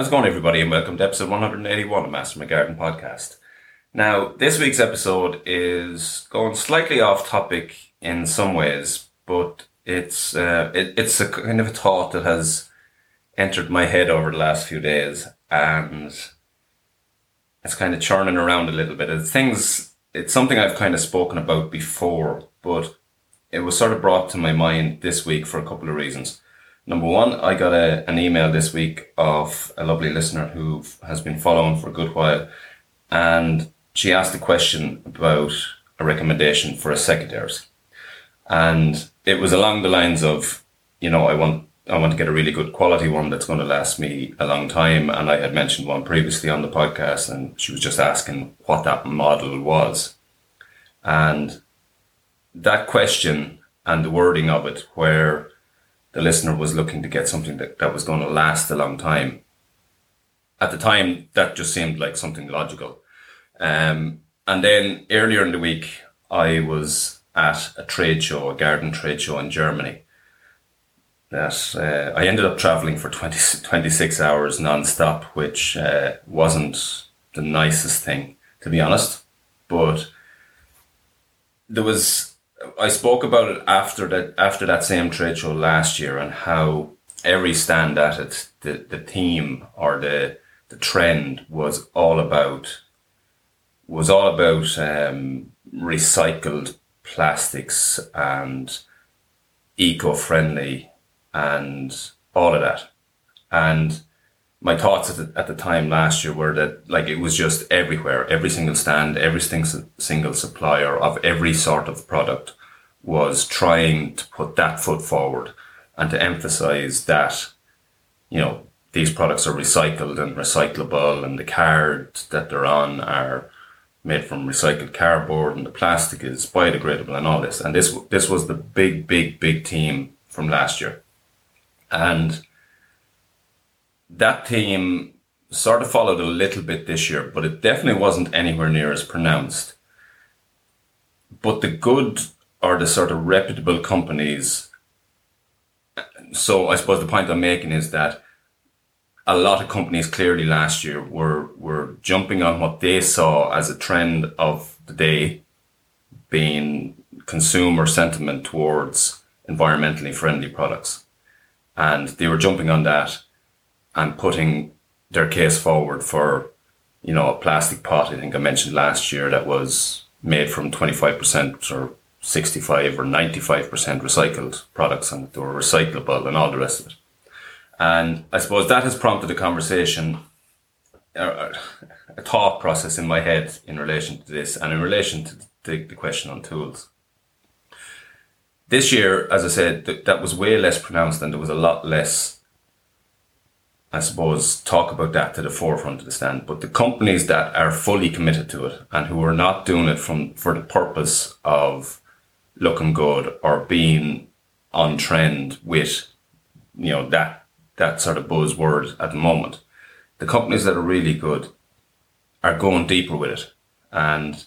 How's it going, everybody, and welcome to episode 181 of Master My Garden podcast. Now, this week's episode is going slightly off topic in some ways, but it's uh, it, it's a kind of a thought that has entered my head over the last few days, and it's kind of churning around a little bit. It's things, it's something I've kind of spoken about before, but it was sort of brought to my mind this week for a couple of reasons. Number one, I got a, an email this week of a lovely listener who has been following for a good while, and she asked a question about a recommendation for a secateurs. And it was along the lines of, you know, I want I want to get a really good quality one that's going to last me a long time. And I had mentioned one previously on the podcast, and she was just asking what that model was. And that question and the wording of it, where the listener was looking to get something that, that was going to last a long time. At the time, that just seemed like something logical. Um, and then earlier in the week, I was at a trade show, a garden trade show in Germany. That uh, I ended up traveling for 20, 26 hours non-stop, which uh, wasn't the nicest thing, to be honest. But there was I spoke about it after that after that same trade show last year and how every stand at it, the, the theme or the the trend was all about was all about um, recycled plastics and eco-friendly and all of that. And my thoughts at the, at the time last year were that like it was just everywhere, every single stand, every single supplier of every sort of product was trying to put that foot forward and to emphasize that, you know, these products are recycled and recyclable and the cards that they're on are made from recycled cardboard and the plastic is biodegradable and all this. And this, this was the big, big, big team from last year. And that team sort of followed a little bit this year, but it definitely wasn't anywhere near as pronounced. But the good or the sort of reputable companies. So I suppose the point I'm making is that a lot of companies clearly last year were were jumping on what they saw as a trend of the day, being consumer sentiment towards environmentally friendly products, and they were jumping on that and putting their case forward for, you know, a plastic pot. I think I mentioned last year that was made from twenty five percent or 65 or 95% recycled products and they were recyclable and all the rest of it. And I suppose that has prompted a conversation, uh, uh, a thought process in my head in relation to this and in relation to the, question on tools. This year, as I said, th- that was way less pronounced and there was a lot less I suppose, talk about that to the forefront of the stand. But the companies that are fully committed to it and who are not doing it from for the purpose of looking good or being on trend with, you know, that, that sort of buzzword at the moment. The companies that are really good are going deeper with it. And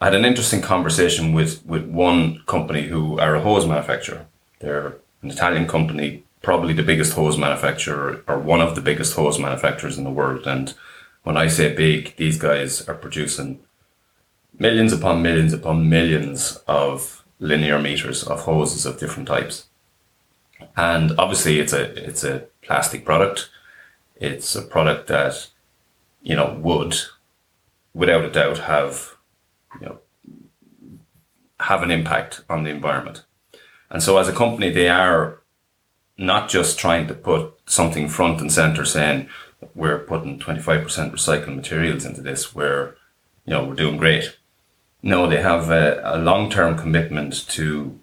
I had an interesting conversation with, with one company who are a hose manufacturer. They're an Italian company, probably the biggest hose manufacturer or one of the biggest hose manufacturers in the world. And when I say big, these guys are producing millions upon millions upon millions of linear meters of hoses of different types. And obviously it's a it's a plastic product. It's a product that, you know, would without a doubt have, you know, have an impact on the environment. And so as a company they are not just trying to put something front and center saying we're putting 25% recycled materials into this, where, you know, we're doing great no, they have a, a long term commitment to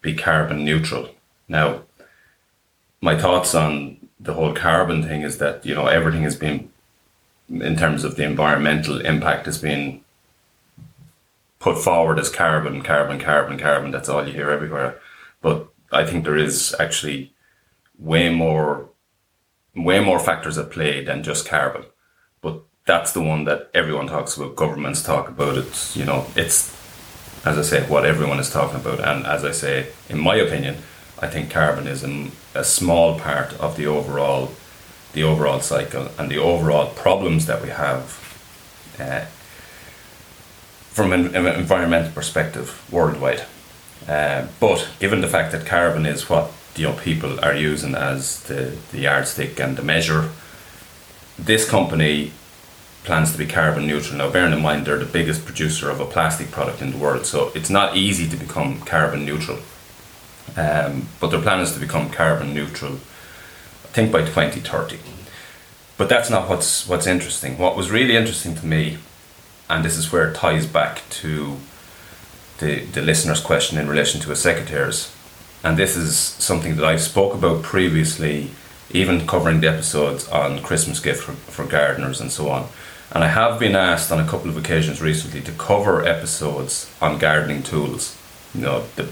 be carbon neutral. Now, my thoughts on the whole carbon thing is that, you know, everything has been, in terms of the environmental impact, has been put forward as carbon, carbon, carbon, carbon. That's all you hear everywhere. But I think there is actually way more, way more factors at play than just carbon. That's the one that everyone talks about. Governments talk about it. You know, it's as I say, what everyone is talking about. And as I say, in my opinion, I think carbon is a, small part of the overall the overall cycle and the overall problems that we have uh, from an, an, environmental perspective worldwide. Uh, but given the fact that carbon is what you know people are using as the, the yardstick and the measure, this company plans to be carbon neutral. Now, bearing in mind they're the biggest producer of a plastic product in the world, so it's not easy to become carbon neutral. Um, but their plan is to become carbon neutral, I think by 2030. But that's not what's what's interesting. What was really interesting to me, and this is where it ties back to the, the listener's question in relation to a secateurs, and this is something that I've spoke about previously, even covering the episodes on Christmas gift for, for gardeners and so on. And I have been asked on a couple of occasions recently to cover episodes on gardening tools, you know, the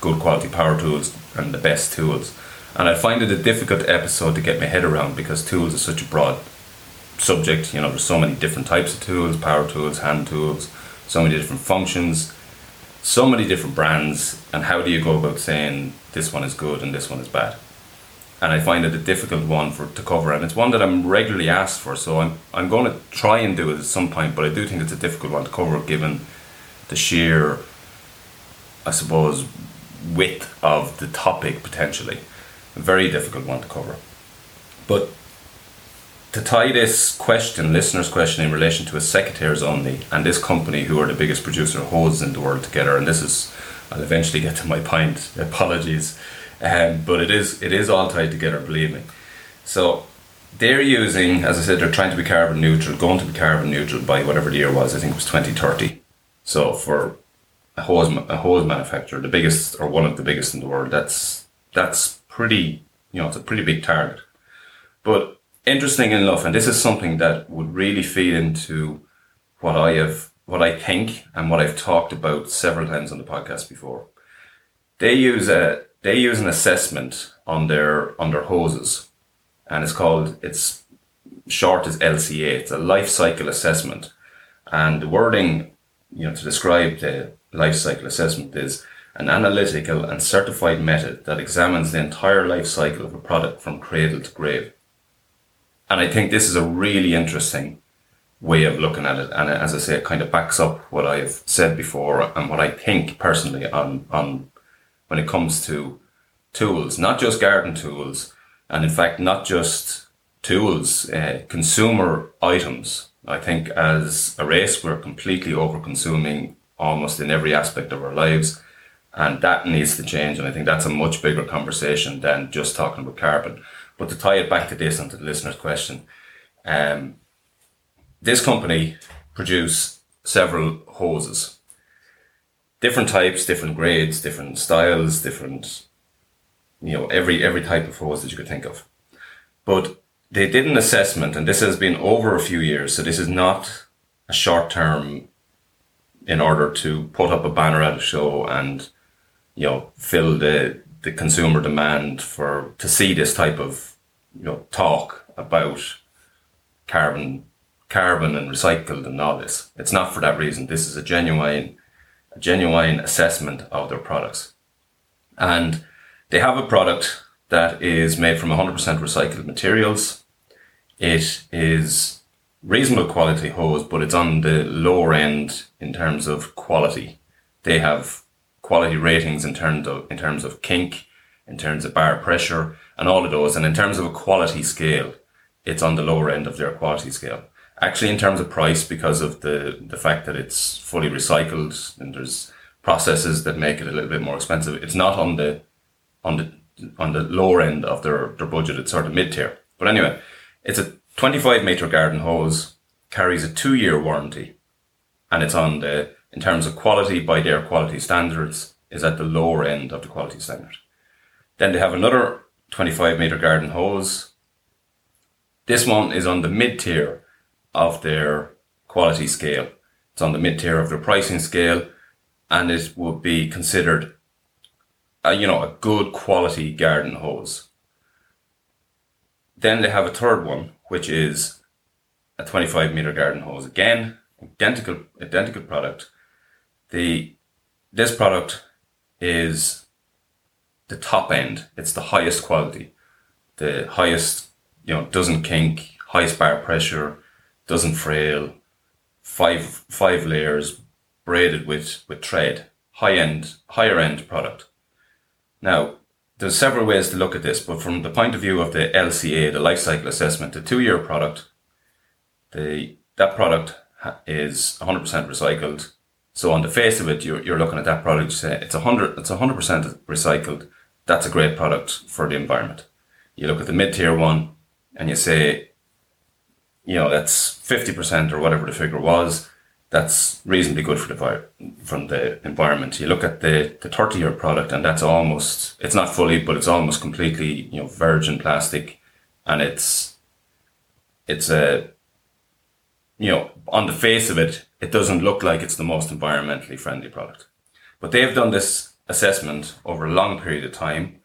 good quality power tools and the best tools. And I find it a difficult episode to get my head around because tools are such a broad subject. You know, there's so many different types of tools, power tools, hand tools, so many different functions, so many different brands. And how do you go about saying this one is good and this one is bad? And I find it a difficult one for to cover, and it's one that I'm regularly asked for. So I'm I'm going to try and do it at some point, but I do think it's a difficult one to cover given the sheer, I suppose, width of the topic potentially. A very difficult one to cover, but to tie this question, listener's question, in relation to a secateurs only, and this company who are the biggest producer of hoses in the world together, and this is, I'll eventually get to my point. Apologies um, but it is it is all tied together, believe me. So they're using, as I said, they're trying to be carbon neutral, going to be carbon neutral by whatever the year was. I think it was 2030. So for a hose a hose manufacturer, the biggest or one of the biggest in the world, that's that's pretty you know it's a pretty big target. But interesting enough, and this is something that would really feed into what I have, what I think, and what I've talked about several times on the podcast before. They use a they use an assessment on their on their hoses, and it's called it's short as LCA. It's a life cycle assessment, and the wording you know to describe the life cycle assessment is an analytical and certified method that examines the entire life cycle of a product from cradle to grave. And I think this is a really interesting way of looking at it. And as I say, it kind of backs up what I've said before and what I think personally on, on when it comes to tools, not just garden tools, and in fact, not just tools, uh, consumer items. I think as a race, we're completely over consuming almost in every aspect of our lives. And that needs to change. And I think that's a much bigger conversation than just talking about carbon. But to tie it back to this and to the listener's question, um, this company produce several hoses different types, different grades, different styles, different you know every every type of hose that you could think of. But they did an assessment, and this has been over a few years, so this is not a short term in order to put up a banner at a show and you know fill the the consumer demand for to see this type of you know talk about carbon carbon and recycled and all this. It's not for that reason. This is a genuine genuine assessment of their products. And they have a product that is made from 100% recycled materials. It is reasonable quality hose, but it's on the lower end in terms of quality. They have quality ratings in terms of in terms of kink, in terms of bar pressure, and all of those. And in terms of a quality scale, it's on the lower end of their quality scale actually in terms of price because of the the fact that it's fully recycled and there's processes that make it a little bit more expensive. It's not on the on the on the lower end of their, their budget, it's sort of mid tier. But anyway, it's a 25 meter garden hose, carries a two year warranty, and it's on the in terms of quality by their quality standards is at the lower end of the quality standard. Then they have another 25 meter garden hose. This one is on the mid tier of their quality scale. It's on the mid tier of their pricing scale, and it would be considered, a, you know, a good quality garden hose. Then they have a third one, which is a 25 meter garden hose. Again, identical identical product. The this product is the top end. It's the highest quality, the highest you know, doesn't kink, high spark pressure, doesn't frail, five five layers, braided with with thread, high end, higher end product. Now, there's several ways to look at this, but from the point of view of the LCA, the life cycle assessment, the two year product, the that product is 100% recycled. So on the face of it, you're, you're looking at that product, you say it's 100, it's 100% recycled. That's a great product for the environment. You look at the mid tier one and you say, you know, that's 50% or whatever the figure was that's reasonably good for the from the environment. You look at the the thirty year product, and that's almost it's not fully, but it's almost completely you know virgin plastic, and it's it's a you know on the face of it, it doesn't look like it's the most environmentally friendly product, but they've done this assessment over a long period of time,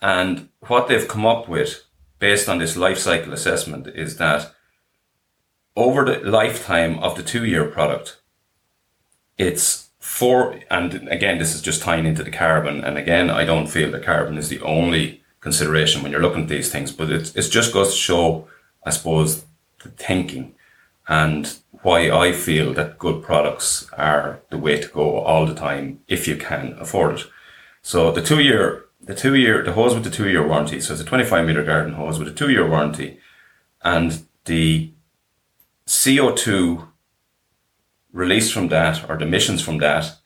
and what they've come up with based on this life cycle assessment is that over the lifetime of the two year product, it's four, and again, this is just tying into the carbon. And again, I don't feel that carbon is the only consideration when you're looking at these things, but it's, it's just goes to show, I suppose, the thinking and why I feel that good products are the way to go all the time if you can afford it. So the two year, the two year, the hose with the two year warranty. So it's a 25 meter garden hose with a two year warranty and the CO2 released from that or the emissions from that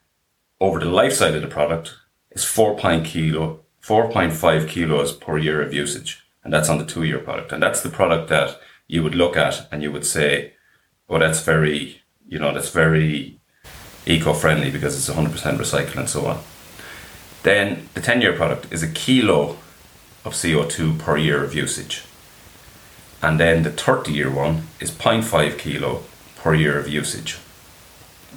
over the life cycle of the product is 4.5 kilo, 4.5 kilos per year of usage. And that's on the two year product. And that's the product that you would look at and you would say, oh, that's very, you know, that's very eco friendly because it's 100% recycled and so on. Then the 10 year product is a kilo of CO2 per year of usage and then the 30 year one is 0.5 kilo per year of usage.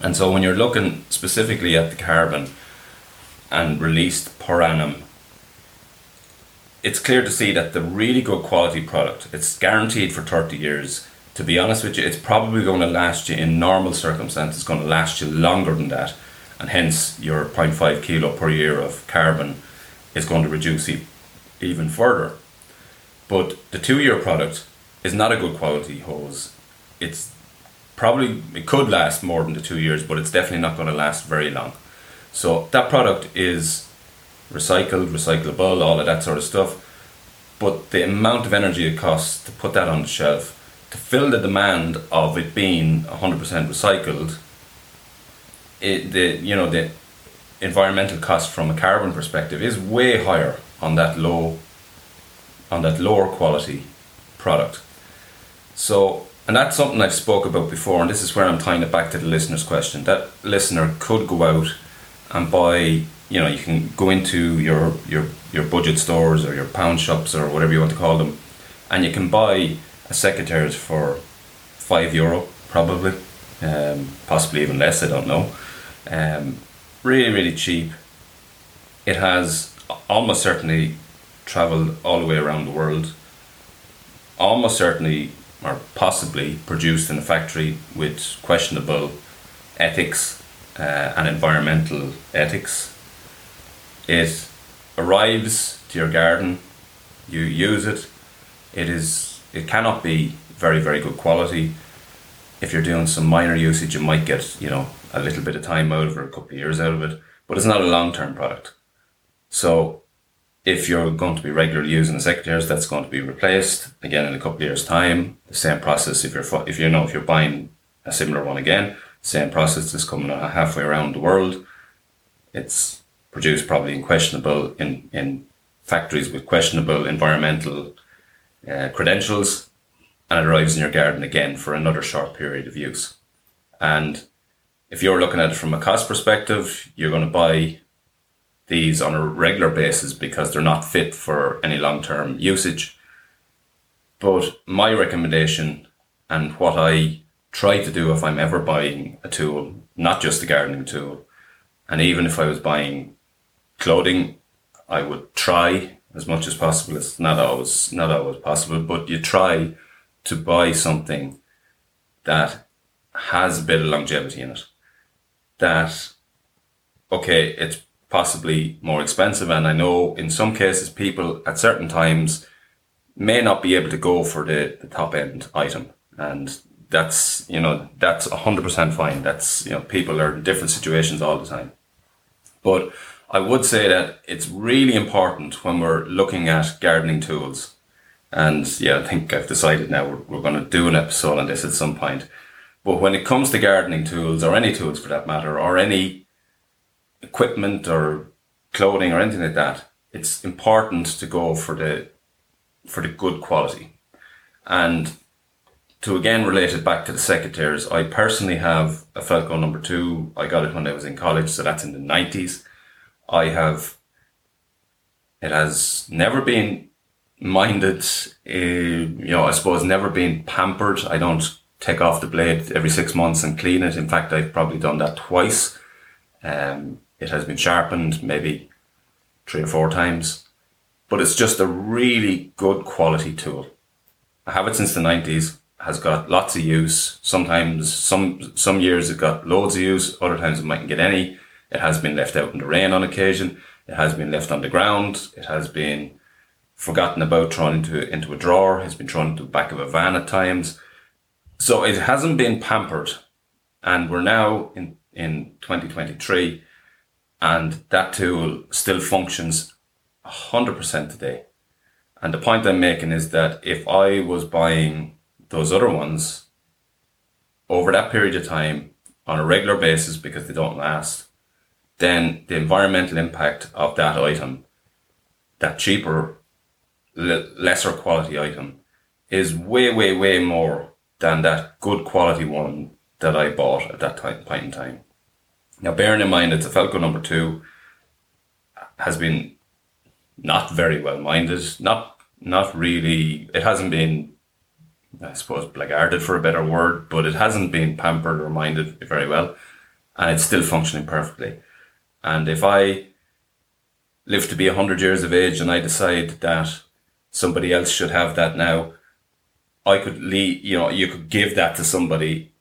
And so when you're looking specifically at the carbon and released per annum, it's clear to see that the really good quality product, it's guaranteed for 30 years. To be honest with you, it's probably going to last you in normal circumstances, it's going to last you longer than that. And hence, your 0.5 kilo per year of carbon is going to reduce even further. But the two year product is not a good quality hose. It's probably it could last more than the two years, but it's definitely not going to last very long. So that product is recycled, recyclable, all of that sort of stuff. But the amount of energy it costs to put that on the shelf, to fill the demand of it being 100% recycled, it, the you know the environmental cost from a carbon perspective is way higher on that low on that lower quality product. So, and that's something I've spoke about before, and this is where I'm tying it back to the listener's question. That listener could go out and buy, you know, you can go into your your your budget stores or your pound shops or whatever you want to call them, and you can buy a secateurs for five euro probably, um, possibly even less. I don't know. Um, really, really cheap. It has almost certainly traveled all the way around the world. Almost certainly or possibly produced in a factory with questionable ethics uh, and environmental ethics. It arrives to your garden, you use it. It is it cannot be very very good quality. If you're doing some minor usage, you might get you know a little bit of time out of it, a couple of years out of it, but it's not a long term product. So if you're going to be regularly using the secateurs, that's going to be replaced again in a couple of years' time. The same process if you're if you know if you're buying a similar one again, same process is coming halfway around the world. It's produced probably in questionable in in factories with questionable environmental uh, credentials, and it arrives in your garden again for another short period of use. And if you're looking at it from a cost perspective, you're going to buy these on a regular basis because they're not fit for any long term usage. But my recommendation and what I try to do if I'm ever buying a tool, not just a gardening tool, and even if I was buying clothing, I would try as much as possible. It's not always not always possible, but you try to buy something that has a bit of longevity in it. That okay, it's possibly more expensive. And I know in some cases, people at certain times may not be able to go for the, the top end item. And that's, you know, that's 100% fine. That's, you know, people are in different situations all the time. But I would say that it's really important when we're looking at gardening tools. And yeah, I think I've decided now we're, we're going to do an episode on this at some point. But when it comes to gardening tools, or any tools for that matter, or any equipment or clothing or anything like that, it's important to go for the for the good quality. And to again relate it back to the secateurs, I personally have a Felco number two. I got it when I was in college, so that's in the nineties. I have. It has never been minded. Uh, you know, I suppose never been pampered. I don't take off the blade every six months and clean it. In fact, I've probably done that twice. Um, it has been sharpened maybe three or four times, but it's just a really good quality tool. I have it since the 90s, has got lots of use. Sometimes, some, some years it got loads of use, other times it mightn't get any. It has been left out in the rain on occasion. It has been left on the ground. It has been forgotten about, thrown into, into a drawer. It's been thrown into the back of a van at times. So it hasn't been pampered. And we're now in, in 2023 and that tool still functions 100% today. And the point I'm making is that if I was buying those other ones over that period of time on a regular basis because they don't last, then the environmental impact of that item, that cheaper, lesser quality item, is way, way, way more than that good quality one that I bought at that time, point in time. Now, bearing in mind it's a Felco number two, has been not very well minded, not not really. It hasn't been, I suppose, blackguarded for a better word, but it hasn't been pampered or minded very well, and it's still functioning perfectly. And if I live to be hundred years of age and I decide that somebody else should have that now, I could leave. You know, you could give that to somebody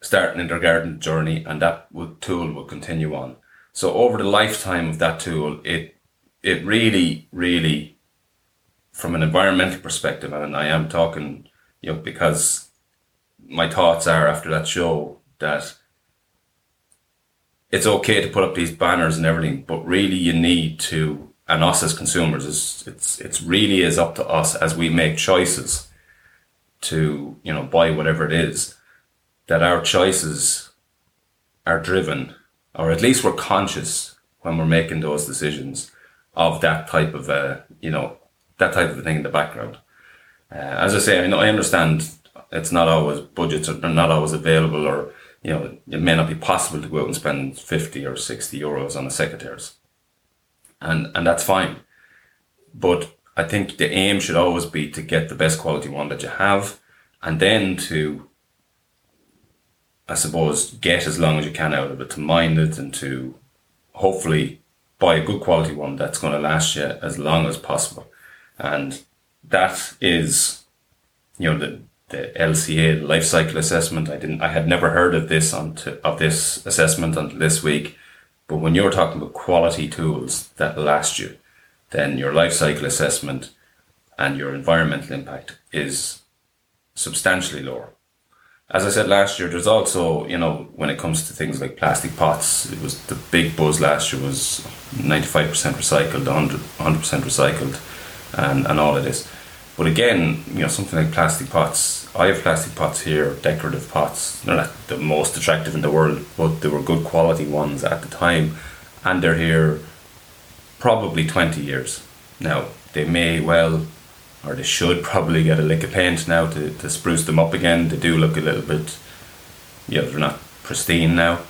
starting in their garden journey and that would, tool will continue on. So over the lifetime of that tool, it, it really, really, from an environmental perspective, and I am talking, you know, because my thoughts are after that show that it's okay to put up these banners and everything, but really you need to, and us as consumers, is it's it's really is up to us as we make choices to you know buy whatever it is that our choices are driven, or at least we're conscious when we're making those decisions of that type of, uh, you know, that type of thing in the background. Uh, as I say, I know I understand it's not always budgets are not always available, or you know, it may not be possible to go out and spend fifty or sixty euros on a secateurs, and and that's fine. But I think the aim should always be to get the best quality one that you have, and then to I suppose, get as long as you can out of it, to mind it and to hopefully buy a good quality one that's going to last you as long as possible. And that is, you know, the, the LCA, the life cycle assessment. I didn't, I had never heard of this on of this assessment until this week. But when you're talking about quality tools that last you, then your life cycle assessment and your environmental impact is substantially lower as I said last year, there's also, you know, when it comes to things like plastic pots, it was the big buzz last year was 95% recycled, 100, 100% recycled, and, and all of this. But again, you know, something like plastic pots, I have plastic pots here, decorative pots. They're not the most attractive in the world, but they were good quality ones at the time, and they're here probably 20 years. Now, they may well or they should probably get a lick of paint now to, to spruce them up again. They do look a little bit, yeah, they're not pristine now.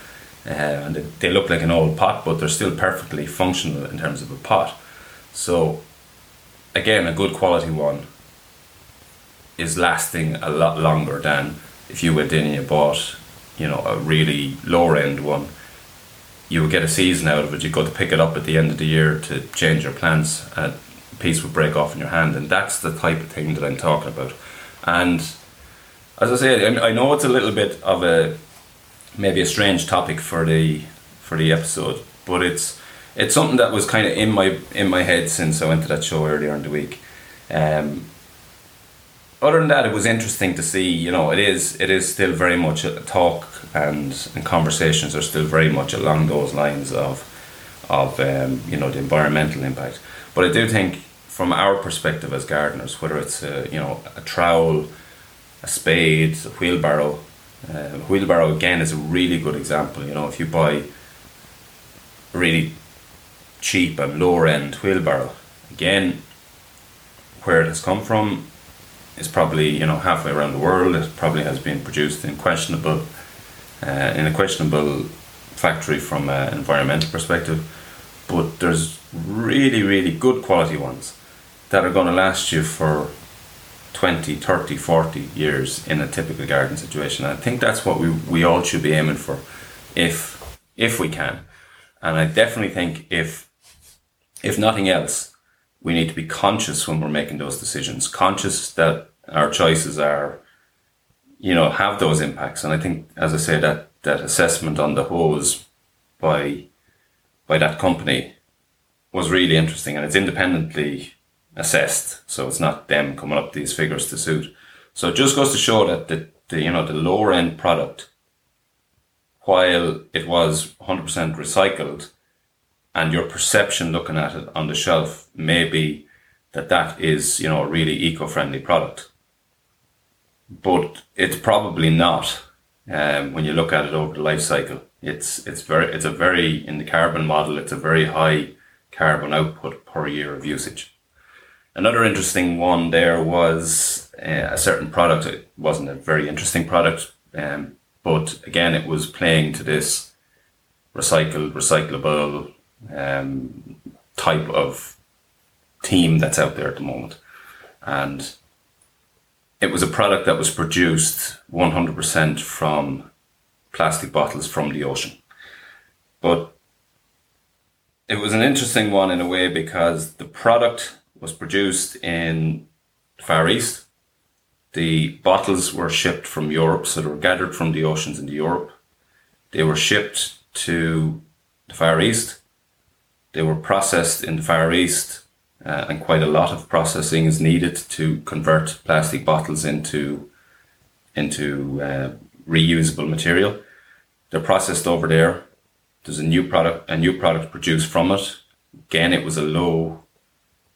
Uh, and they, they look like an old pot, but they're still perfectly functional in terms of a pot. So, again, a good quality one is lasting a lot longer than if you went in and you bought, you know, a really lower end one. You would get a season out of it. You go to pick it up at the end of the year to change your plants. Uh, piece would break off in your hand, and that's the type of thing that I'm talking about. And as I say, I know it's a little bit of a maybe a strange topic for the for the episode, but it's it's something that was kind of in my in my head since I went to that show earlier in the week. Um, other than that, it was interesting to see. You know, it is it is still very much a talk and and conversations are still very much along those lines of of um, you know the environmental impact. But I do think from our perspective as gardeners, whether it's a, you know a trowel, a spade, a wheelbarrow, uh, wheelbarrow again is a really good example. You know, if you buy a really cheap and lower end wheelbarrow, again, where it has come from is probably you know halfway around the world. It probably has been produced in questionable, uh, in a questionable factory from an environmental perspective. But there's really, really good quality ones that are going to last you for 20, 30, 40 years in a typical garden situation. I think that's what we, we all should be aiming for if if we can. And I definitely think if if nothing else, we need to be conscious when we're making those decisions, conscious that our choices are, you know, have those impacts. And I think, as I say, that that assessment on the hose by by that company was really interesting, and it's independently assessed, so it's not them coming up these figures to suit. So it just goes to show that the, the you know the lower end product, while it was 100% recycled, and your perception looking at it on the shelf may be that that is you know a really eco-friendly product, but it's probably not um, when you look at it over the life cycle. It's it's very it's a very in the carbon model it's a very high carbon output per year of usage. Another interesting one there was uh, a certain product. It wasn't a very interesting product, um, but again, it was playing to this recycled, recyclable um, type of team that's out there at the moment. And it was a product that was produced 100% from plastic bottles from the ocean. But it was an interesting one in a way because the product was produced in the Far East. The bottles were shipped from Europe, so they were gathered from the oceans into Europe. They were shipped to the Far East. They were processed in the Far East uh, and quite a lot of processing is needed to convert plastic bottles into into uh, reusable material. They're processed over there. There's a new product, a new product produced from it. Again, it was a low,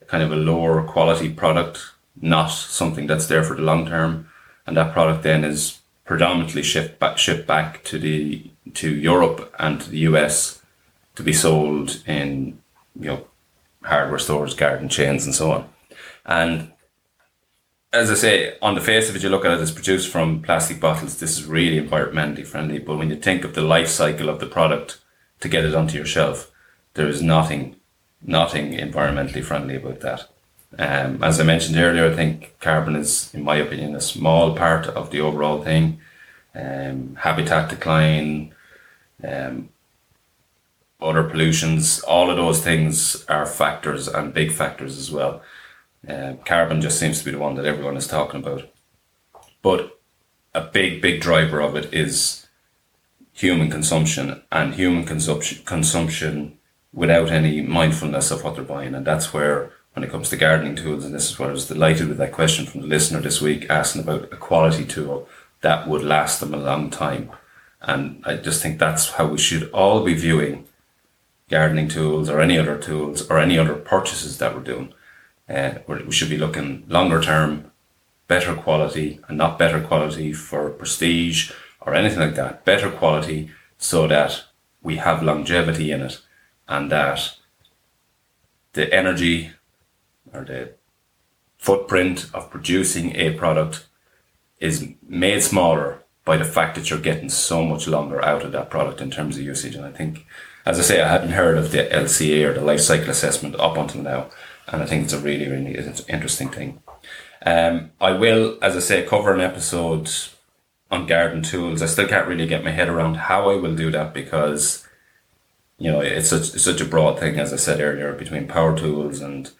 kind of a lower quality product, not something that's there for the long term. And that product then is predominantly shipped back, shipped back to the to Europe and to the US to be sold in you know hardware stores, garden chains, and so on. And as I say, on the face of it, you look at it as produced from plastic bottles. This is really environmentally friendly. But when you think of the life cycle of the product to get it onto your shelf, there is nothing, nothing environmentally friendly about that. Um, as I mentioned earlier, I think carbon is, in my opinion, a small part of the overall thing. Um, habitat decline, um, other pollutions, all of those things are factors and big factors as well. Uh, carbon just seems to be the one that everyone is talking about. But a big, big driver of it is human consumption and human consumption, consumption without any mindfulness of what they're buying. And that's where, when it comes to gardening tools, and this is where I was delighted with that question from the listener this week asking about a quality tool that would last them a long time. And I just think that's how we should all be viewing gardening tools or any other tools or any other purchases that we're doing. Uh, we should be looking longer term, better quality, and not better quality for prestige or anything like that. Better quality so that we have longevity in it and that the energy or the footprint of producing a product is made smaller by the fact that you're getting so much longer out of that product in terms of usage. And I think as I say, I hadn't heard of the LCA or the life cycle assessment up until now, and I think it's a really, really interesting thing. Um, I will, as I say, cover an episode on garden tools. I still can't really get my head around how I will do that because, you know, it's such, it's such a broad thing, as I said earlier, between power tools and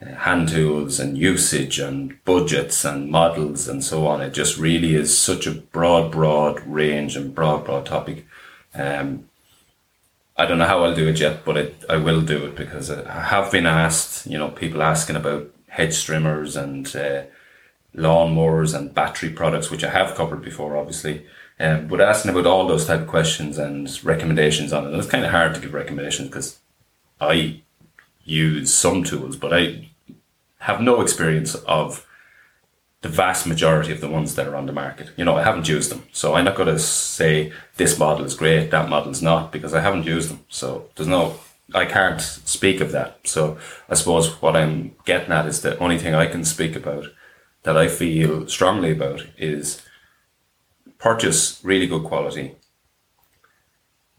uh, hand tools and usage and budgets and models and so on. It just really is such a broad, broad range and broad, broad topic. Um, I don't know how I'll do it yet, but it, I will do it because I have been asked, you know, people asking about hedge trimmers and uh, lawnmowers and battery products, which I have covered before, obviously. Um, but asking about all those type of questions and recommendations on it, and it's kind of hard to give recommendations because I use some tools, but I have no experience of the vast majority of the ones that are on the market. You know, I haven't used them, so I'm not going to say this model is great, that model is not, because I haven't used them. So there's no, I can't speak of that. So I suppose what I'm getting at is the only thing I can speak about that I feel strongly about is purchase really good quality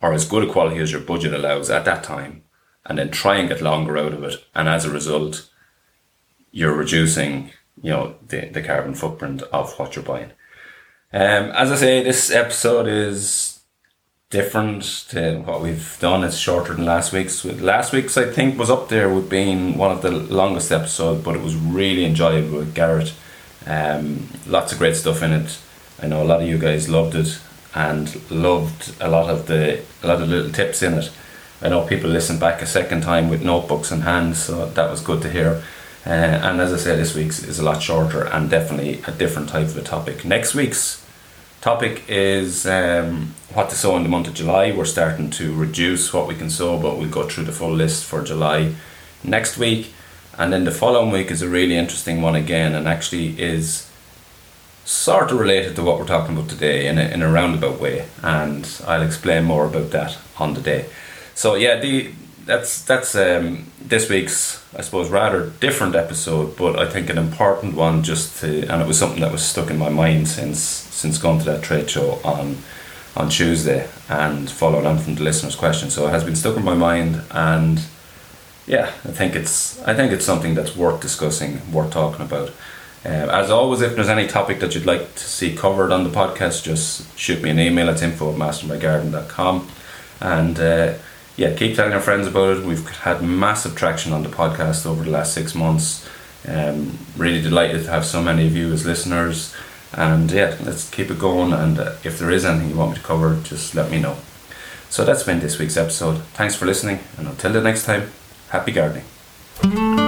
or as good a quality as your budget allows at that time and then try and get longer out of it and as a result you're reducing you know the, the carbon footprint of what you're buying. Um, as i say this episode is different to what we've done. It's shorter than last week's. Last week's i think was up there with being one of the longest episodes but it was really enjoyable with garrett. Um, lots of great stuff in it I know a lot of you guys loved it and loved a lot of the a lot of little tips in it. I know people listened back a second time with notebooks in hand, so that was good to hear. Uh, and as I say, this week's is a lot shorter and definitely a different type of a topic. Next week's topic is um, what to sow in the month of July. We're starting to reduce what we can sow, but we'll go through the full list for July next week. And then the following week is a really interesting one again, and actually is sort of related to what we're talking about today in a, in a roundabout way, and I'll explain more about that on the day. So yeah, the that's that's um, this week's I suppose rather different episode, but I think an important one just to, and it was something that was stuck in my mind since since going to that trade show on on Tuesday and following on from the listeners' question. So it has been stuck in my mind, and yeah, I think it's I think it's something that's worth discussing, worth talking about. Uh, as always, if there's any topic that you'd like to see covered on the podcast, just shoot me an email at info at mastermygarden.com. And uh, yeah, keep telling your friends about it. We've had massive traction on the podcast over the last six months. Um, really delighted to have so many of you as listeners. And yeah, let's keep it going. And uh, if there is anything you want me to cover, just let me know. So that's been this week's episode. Thanks for listening. And until the next time, happy gardening.